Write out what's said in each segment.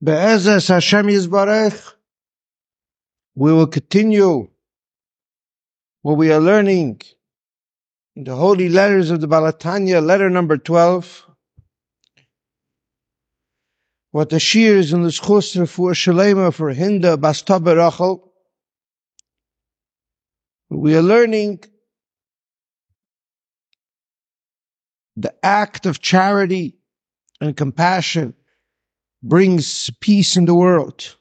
Be'ezes Hashem Yisbarech, we will continue what we are learning in the holy letters of the Baal HaTanya, letter number 12. What the shears in the schus for Shalema for Hinda Bastaba Rachel. We are learning the act of charity and compassion brings peace in the world.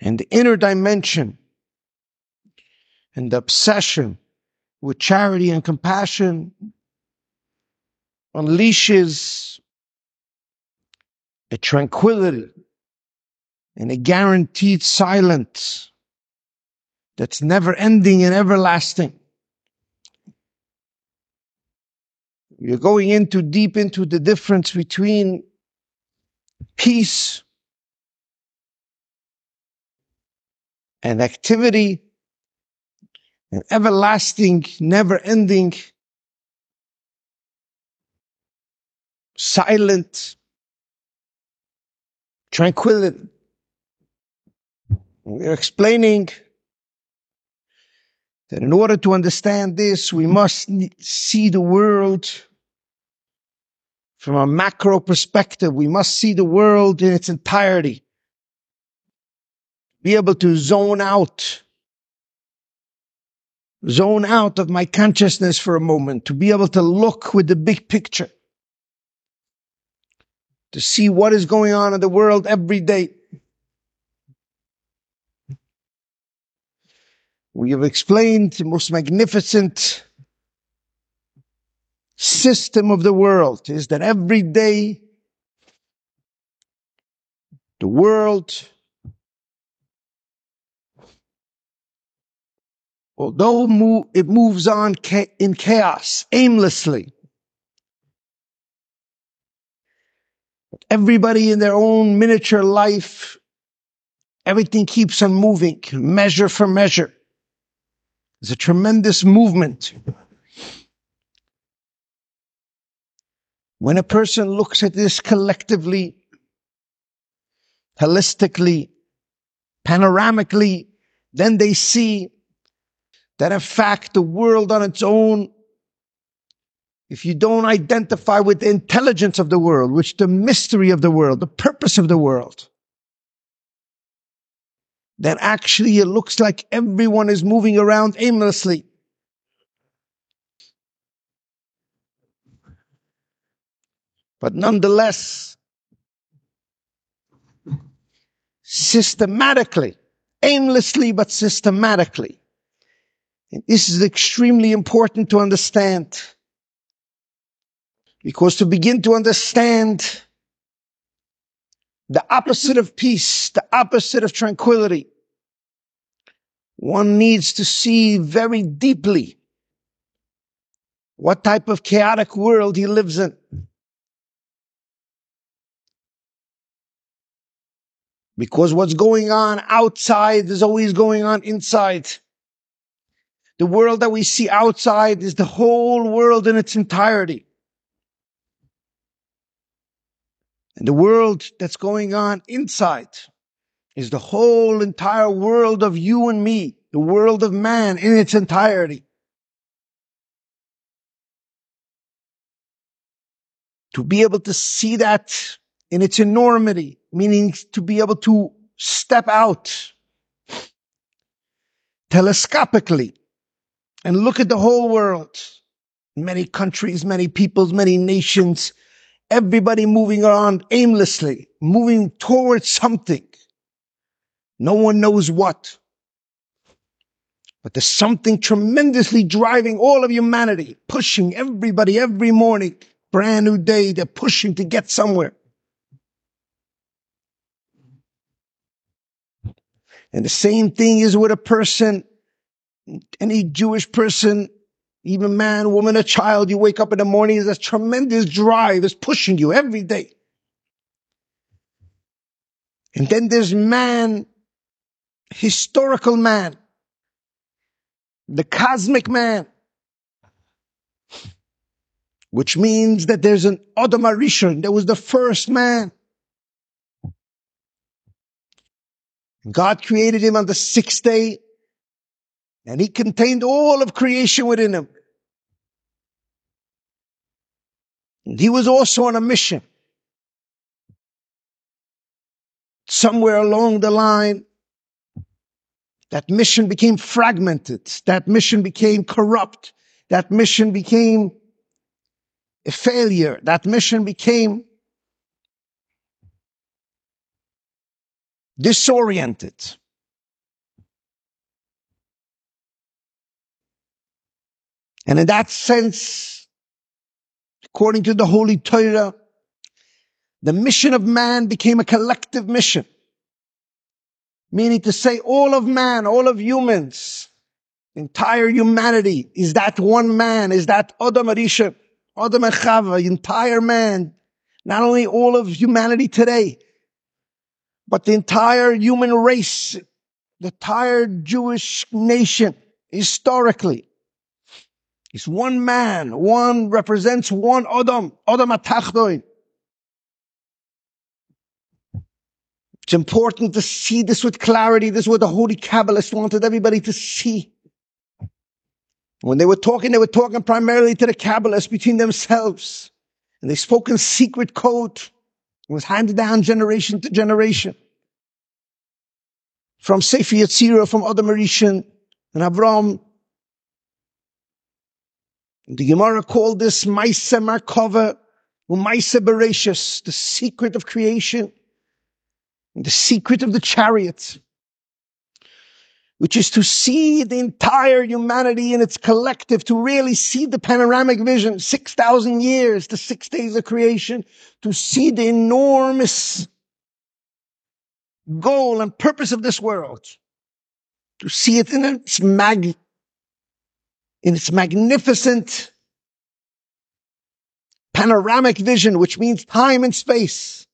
And the inner dimension and the obsession with charity and compassion unleashes a tranquility and a guaranteed silence that's never ending and everlasting. You're going into deep into the difference between peace and activity and everlasting, never ending, silent tranquility. We're explaining that in order to understand this, we must see the world from a macro perspective. We must see the world in its entirety. Be able to zone out, zone out of my consciousness for a moment, to be able to look with the big picture, to see what is going on in the world every day. We have explained the most magnificent system of the world is that every day the world, although it moves on in chaos, aimlessly, everybody in their own miniature life, everything keeps on moving, measure for measure. There's a tremendous movement. When a person looks at this collectively, holistically, panoramically, then they see that in fact the world on its own, if you don't identify with the intelligence of the world, which the mystery of the world, the purpose of the world, then actually it looks like everyone is moving around aimlessly. But nonetheless, systematically, aimlessly, but systematically. And this is extremely important to understand. Because to begin to understand the opposite of peace, the opposite of tranquility, one needs to see very deeply what type of chaotic world he lives in. Because what's going on outside is always going on inside. The world that we see outside is the whole world in its entirety. And the world that's going on inside is the whole entire world of you and me, the world of man in its entirety. To be able to see that in its enormity, meaning to be able to step out telescopically and look at the whole world. Many countries, many peoples, many nations, everybody moving around aimlessly, moving towards something. No one knows what. But there's something tremendously driving all of humanity, pushing everybody every morning. Brand new day, they're pushing to get somewhere. And the same thing is with a person, any Jewish person, even man, woman, a child, you wake up in the morning, there's a tremendous drive is pushing you every day. And then there's man, historical man, the cosmic man, which means that there's an Adam there was the first man God created him on the sixth day and he contained all of creation within him. And he was also on a mission. Somewhere along the line, that mission became fragmented. That mission became corrupt. That mission became a failure. That mission became disoriented. And in that sense, according to the Holy Torah, the mission of man became a collective mission. Meaning to say all of man, all of humans, entire humanity is that one man, is that Adam Arisha, Adam and entire man, not only all of humanity today, but the entire human race, the entire Jewish nation, historically, is one man, one represents one Adam, Adam Atachtoin. It's important to see this with clarity. This is what the Holy Kabbalist wanted everybody to see. When they were talking, they were talking primarily to the Kabbalists between themselves. And they spoke in secret code. It was handed down generation to generation. From Sefer Yetzirah, from Adam Arishan and Avram. And the Gemara called this Maise Markova, Maise Bereshus, the secret of creation, the secret of the chariot which is to see the entire humanity in its collective, to really see the panoramic vision, 6,000 years, the six days of creation, to see the enormous goal and purpose of this world, to see it in its mag, in its magnificent panoramic vision, which means time and space,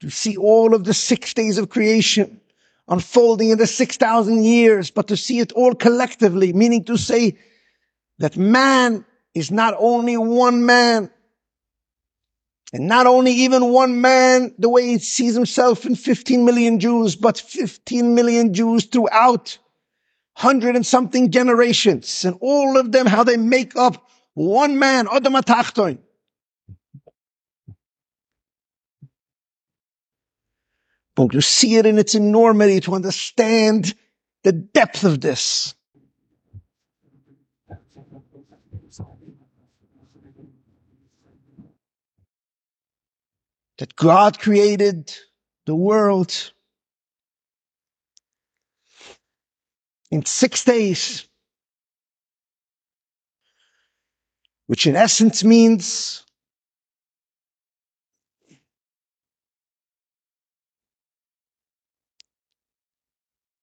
to see all of the six days of creation, unfolding in the 6,000 years, but to see it all collectively, meaning to say that man is not only one man, and not only even one man, the way he sees himself in 15 million Jews, but 15 million Jews throughout hundred and something generations, and all of them, how they make up one man, Adam Atachtoin. To see it in its enormity, to understand the depth of this. That God created the world in six days, which in essence means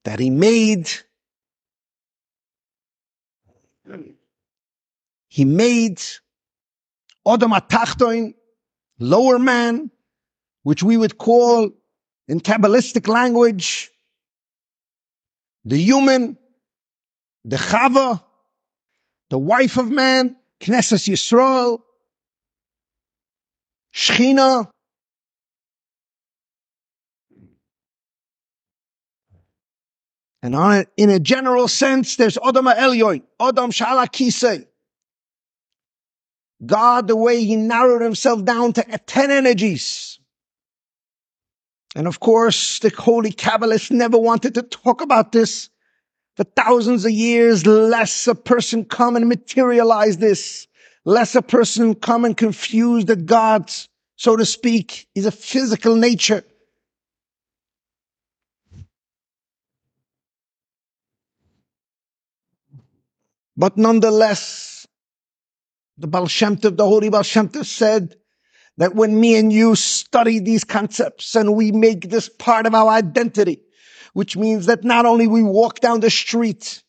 that he made. He made Adam Atachtoin, lower man, which we would call in Kabbalistic language, the human, the Chava, the wife of man, Knesset Yisrael, Shechina, And on it, in a general sense, there's Adam Elyoin, Adam Shalakise. God, the way he narrowed himself down to 10 energies. And of course, the holy Kabbalists never wanted to talk about this. For thousands of years, less a person come and materialize this. Less a person come and confuse that God, so to speak, is a physical nature. But nonetheless, the Baal Shem Tov, the Holy Baal Shem Tov said that when me and you study these concepts and we make this part of our identity, which means that not only we walk down the street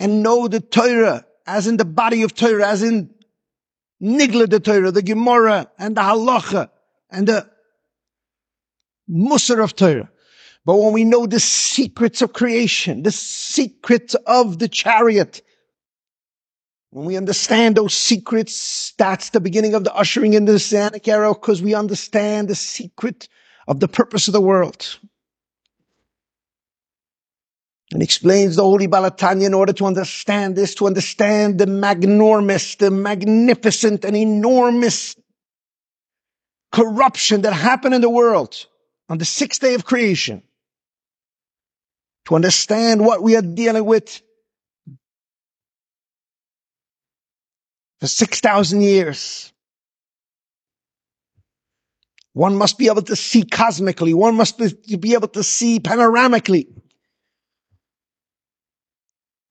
and know the Torah, as in the body of Torah, as in Nigla the Torah, the Gemara and the Halacha and the Musar of Torah, but when we know the secrets of creation, the secrets of the chariot, when we understand those secrets, that's the beginning of the ushering into the Messianic era because we understand the secret of the purpose of the world. And explains the Holy Baal HaTanya in order to understand this, to understand the magnormous, the magnificent and enormous corruption that happened in the world on the sixth day of creation. To understand what we are dealing with for 6,000 years. One must be able to see cosmically. One must be able to see panoramically.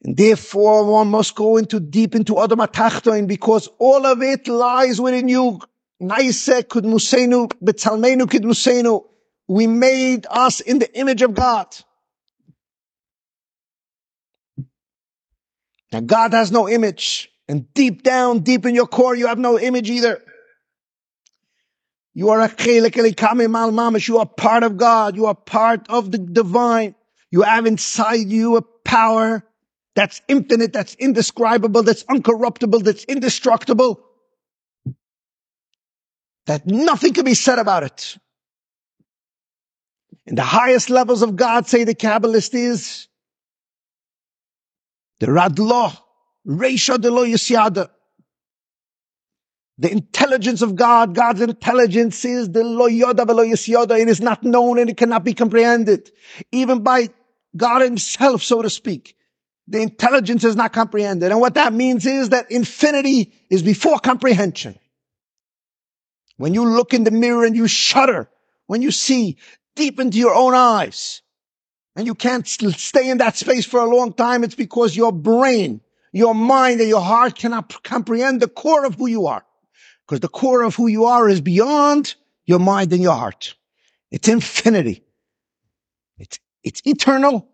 And therefore one must go into deep into Adam Atachtoin because all of it lies within you. Naise kudmusenu betalmenu kudmusenu. We made us in the image of God. God has no image. And deep down, deep in your core, you have no image either. You are a mal mamash. You are part of God. You are part of the divine. You have inside you a power that's infinite, that's indescribable, that's uncorruptible, that's indestructible. That nothing can be said about it. And the highest levels of God, say the Kabbalist, is the Radloh, Reisha de lo Yisyada. The intelligence of God, God's intelligence is the lo yoda velo yisyoda. It is not known and it cannot be comprehended. Even by God himself, so to speak. The intelligence is not comprehended. And what that means is that infinity is before comprehension. When you look in the mirror and you shudder, when you see deep into your own eyes, and you can't stay in that space for a long time, it's because your brain your mind and your heart cannot comprehend the core of who you are. Because the core of who you are is beyond your mind and your heart. It's infinity. It's, it's eternal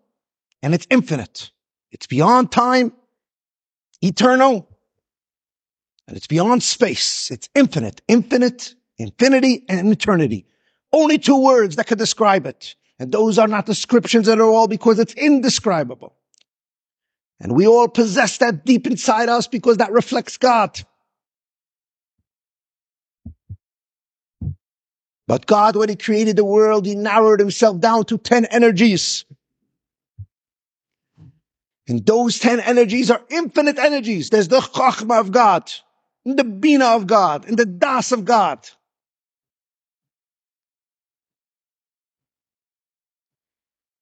and it's infinite. It's beyond time, eternal, and it's beyond space. It's infinite, infinite, infinity, and eternity. Only two words that could describe it. And those are not descriptions at all because it's indescribable. And we all possess that deep inside us because that reflects God. But God, when He created the world, He narrowed Himself down to 10 energies. And those 10 energies are infinite energies. There's the Chachma of God, and the Bina of God, and the Das of God.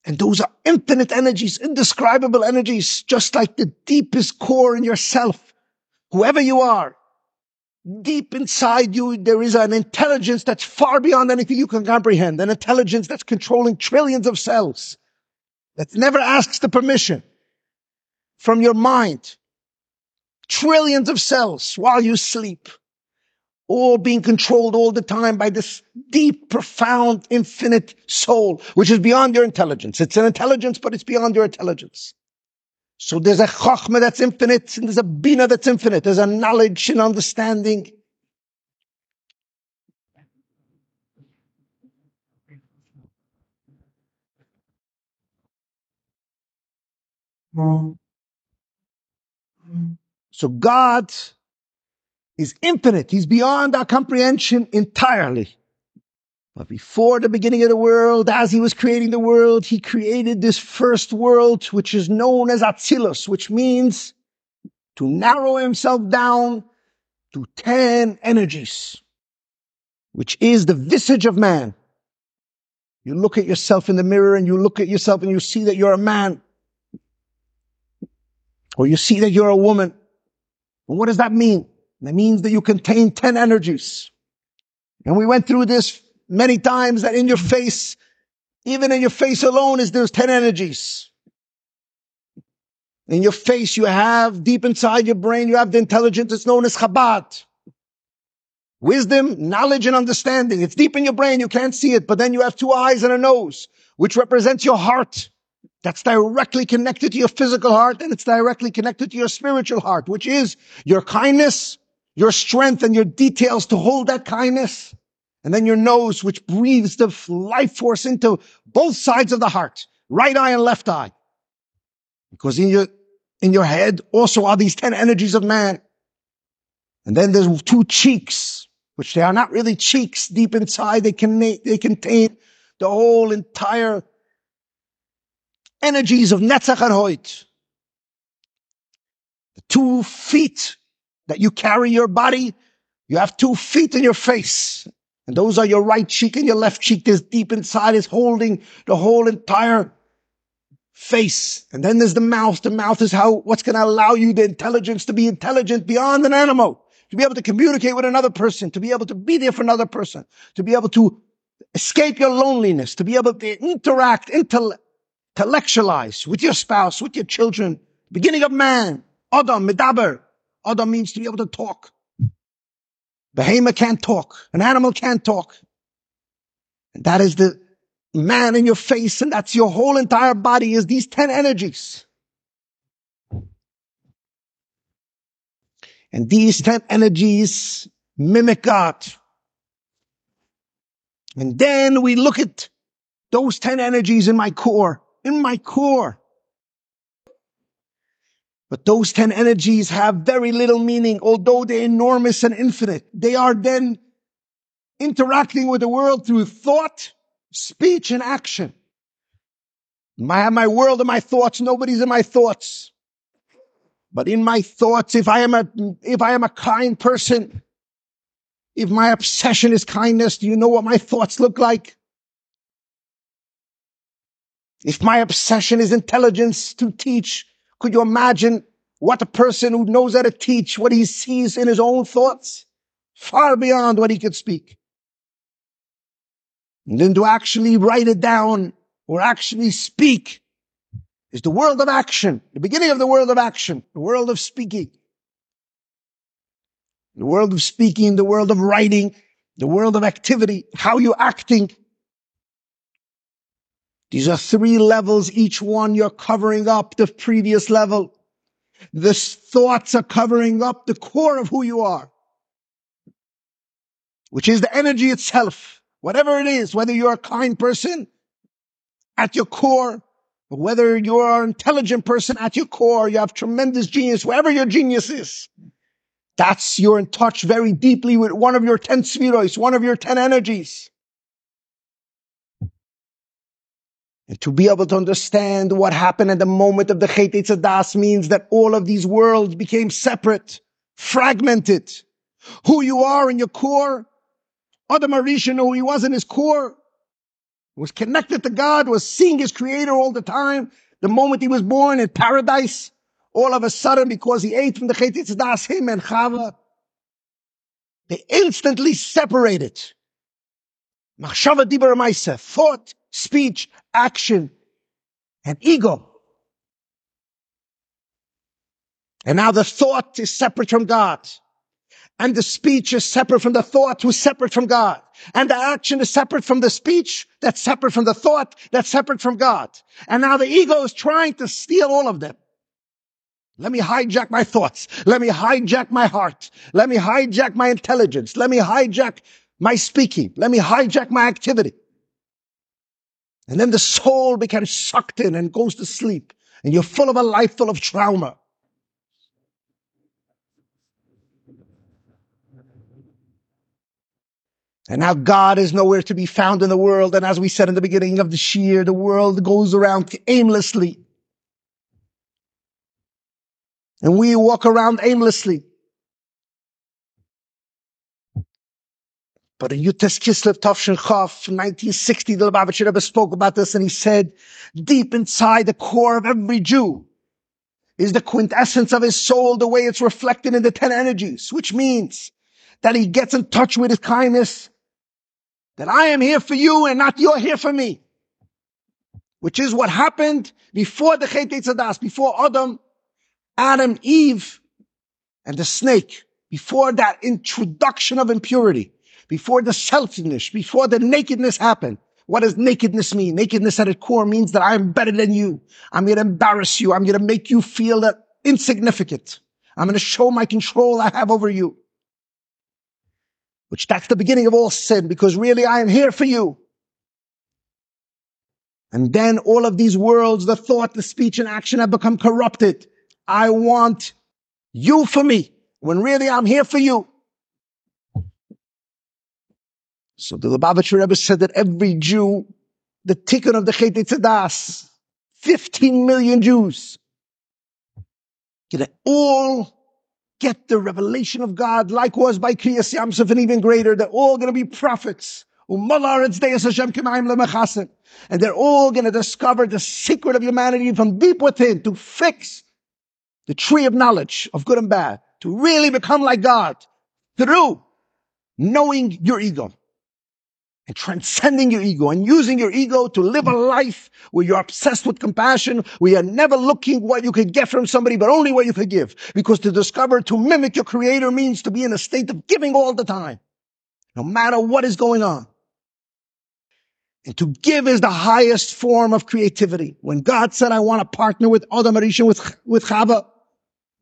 And those are infinite energies, indescribable energies, just like the deepest core in yourself. Whoever you are, deep inside you, there is an intelligence that's far beyond anything you can comprehend. An intelligence that's controlling trillions of cells. That never asks the permission from your mind. Trillions of cells while you sleep all being controlled all the time by this deep, profound, infinite soul, which is beyond your intelligence. It's an intelligence, but it's beyond your intelligence. So there's a chachma that's infinite, and there's a bina that's infinite. There's a knowledge and understanding. So God is infinite. He's beyond our comprehension entirely. But before the beginning of the world, as he was creating the world, he created this first world, which is known as Atzilus, which means to narrow himself down to 10 energies, which is the visage of man. You look at yourself in the mirror and you look at yourself and you see that you're a man. Or you see that you're a woman. What does that mean? That means that you contain 10 energies. And we went through this many times that in your face, even in your face alone is there's 10 energies. In your face, you have deep inside your brain, you have the intelligence. It's known as Chabad. Wisdom, knowledge, and understanding. It's deep in your brain. You can't see it, but then you have two eyes and a nose, which represents your heart. That's directly connected to your physical heart and it's directly connected to your spiritual heart, which is your kindness, your strength and your details to hold that kindness. And then your nose, which breathes the life force into both sides of the heart, right eye and left eye. Because in your, in your head also are these 10 energies of man. And then there's two cheeks, which they are not really cheeks deep inside. They can, they contain the whole entire energies of Netzach and Hoyt. The two feet that you carry your body, you have two feet in your face. And those are your right cheek and your left cheek. This deep inside is holding the whole entire face. And then there's the mouth. The mouth is how, what's going to allow you the intelligence to be intelligent beyond an animal, to be able to communicate with another person, to be able to be there for another person, to be able to escape your loneliness, to be able to interact, intellectualize with your spouse, with your children. Beginning of man, Adam, Medaber. Adam means to be able to talk. Behemoth can't talk. An animal can't talk. And that is the man in your face, and that's your whole entire body is these 10 energies. And these 10 energies mimic God. And then we look at those 10 energies in my core, in my core. But those 10 energies have very little meaning, although they're enormous and infinite. They are then interacting with the world through thought, speech, and action. I have my world and my thoughts. Nobody's in my thoughts. But in my thoughts, if I am a, if I am a kind person, if my obsession is kindness, do you know what my thoughts look like? If my obsession is intelligence to teach, could you imagine what a person who knows how to teach, what he sees in his own thoughts? Far beyond what he could speak. And then to actually write it down or actually speak is the world of action, the beginning of the world of action, the world of speaking the world of speaking, the world of writing, the world of activity, how you're acting. These are three levels. Each one you're covering up the previous level. The thoughts are covering up the core of who you are, which is the energy itself. Whatever it is, whether you're a kind person at your core, whether you're an intelligent person at your core, you have tremendous genius, wherever your genius is. That's you're in touch very deeply with one of your 10 sefiros, one of your 10 energies. And to be able to understand what happened at the moment of the Chet Das means that all of these worlds became separate, fragmented. Who you are in your core, Adam Arishan, who he was in his core, was connected to God, was seeing his creator all the time. The moment he was born in paradise, all of a sudden, because he ate from the Chet Das, him and Chava, they instantly separated. Machshava dibur maisa, thought, speech, action, and ego. And now the thought is separate from God. And the speech is separate from the thought who's separate from God. And the action is separate from the speech that's separate from the thought that's separate from God. And now the ego is trying to steal all of them. Let me hijack my thoughts. Let me hijack my heart. Let me hijack my intelligence. Let me hijack my speaking. Let me hijack my activity. And then the soul becomes sucked in and goes to sleep. And you're full of a life full of trauma. And now God is nowhere to be found in the world. And as we said in the beginning of the year, the world goes around aimlessly. And we walk around aimlessly. But in Yutes Kislev Tafshin Chaf, 1960, the Lubavitcher Rebbe spoke about this and he said, deep inside the core of every Jew is the quintessence of his soul, the way it's reflected in the ten energies, which means that he gets in touch with his kindness, that I am here for you and not you're here for me. Which is what happened before the Chet Tzadas, before Adam Adam, Eve, and the snake, before that introduction of impurity, before the selfishness, before the nakedness happened, what does nakedness mean? Nakedness at its core means that I'm better than you. I'm going to embarrass you. I'm going to make you feel that insignificant. I'm going to show my control I have over you. Which that's the beginning of all sin because really I am here for you. And then all of these worlds, the thought, the speech and action have become corrupted. I want you for me when really I'm here for you. So the Lubavitcher Rebbe said that every Jew, the tikkun of the Chet Tzadas, 15 million Jews. Gonna all get the revelation of God, like was by Kriyas Yamsuf and even greater. They're all gonna be prophets. And they're all gonna discover the secret of humanity from deep within to fix the tree of knowledge of good and bad, to really become like God through knowing your ego and transcending your ego and using your ego to live a life where you're obsessed with compassion, where you're never looking what you could get from somebody, but only what you could give. Because to discover, to mimic your creator means to be in a state of giving all the time, no matter what is going on. And to give is the highest form of creativity. When God said, I want to partner with Adam Arishan, with, with Chava,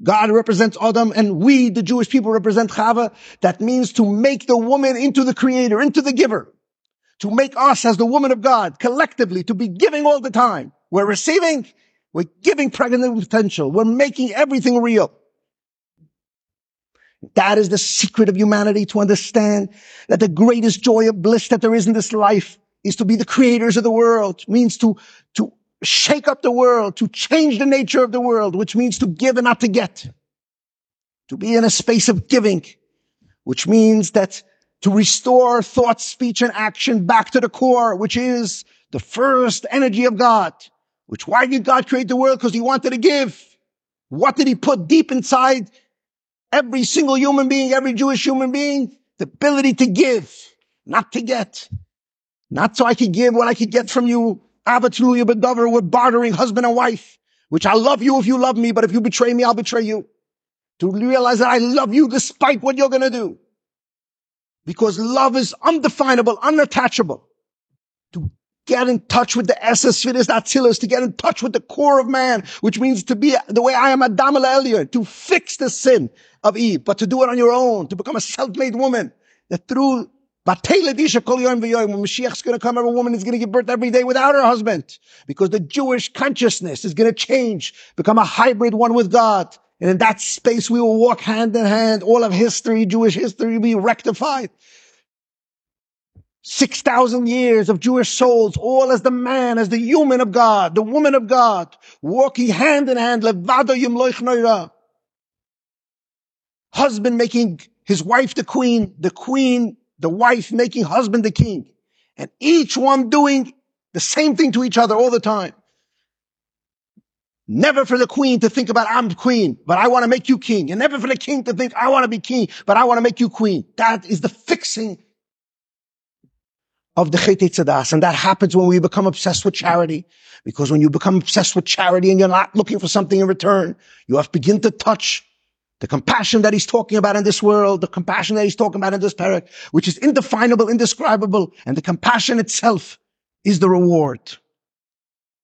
God represents Adam and we, the Jewish people, represent Chava. That means to make the woman into the creator, into the giver. To make us as the woman of God collectively to be giving all the time. We're receiving, we're giving pregnant potential. We're making everything real. That is the secret of humanity to understand that the greatest joy of bliss that there is in this life is to be the creators of the world, means to, to shake up the world, to change the nature of the world, which means to give and not to get. To be in a space of giving, which means that to restore thought, speech, and action back to the core, which is the first energy of God. Which why did God create the world? Because he wanted to give. What did he put deep inside every single human being, every Jewish human being? The ability to give, not to get. Not so I could give what I could get from you. Avatulu Bedover, we're bartering husband and wife, which I love you if you love me, but if you betray me, I'll betray you. To realize that I love you despite what you're gonna do. Because love is undefinable, unattachable. To get in touch with the essence finis atzilus, to get in touch with the core of man, which means to be the way I am Adam Elyon, to fix the sin of Eve, but to do it on your own, to become a self-made woman, that through when Mashiach is going to come, every woman is going to give birth every day without her husband. Because the Jewish consciousness is going to change, become a hybrid one with God. And in that space, we will walk hand in hand. All of history, Jewish history will be rectified. 6,000 years of Jewish souls, all as the man, as the human of God, the woman of God, walking hand in hand, husband making his wife the queen, the queen the wife making husband the king, and each one doing the same thing to each other all the time. Never for the queen to think about I'm queen, but I want to make you king. And never for the king to think I want to be king, but I want to make you queen. That is the fixing of the Chet. And that happens when we become obsessed with charity. Because when you become obsessed with charity and you're not looking for something in return, you have to begin to touch the compassion that he's talking about in this world, the compassion that he's talking about in this parak, which is indefinable, indescribable, and the compassion itself is the reward.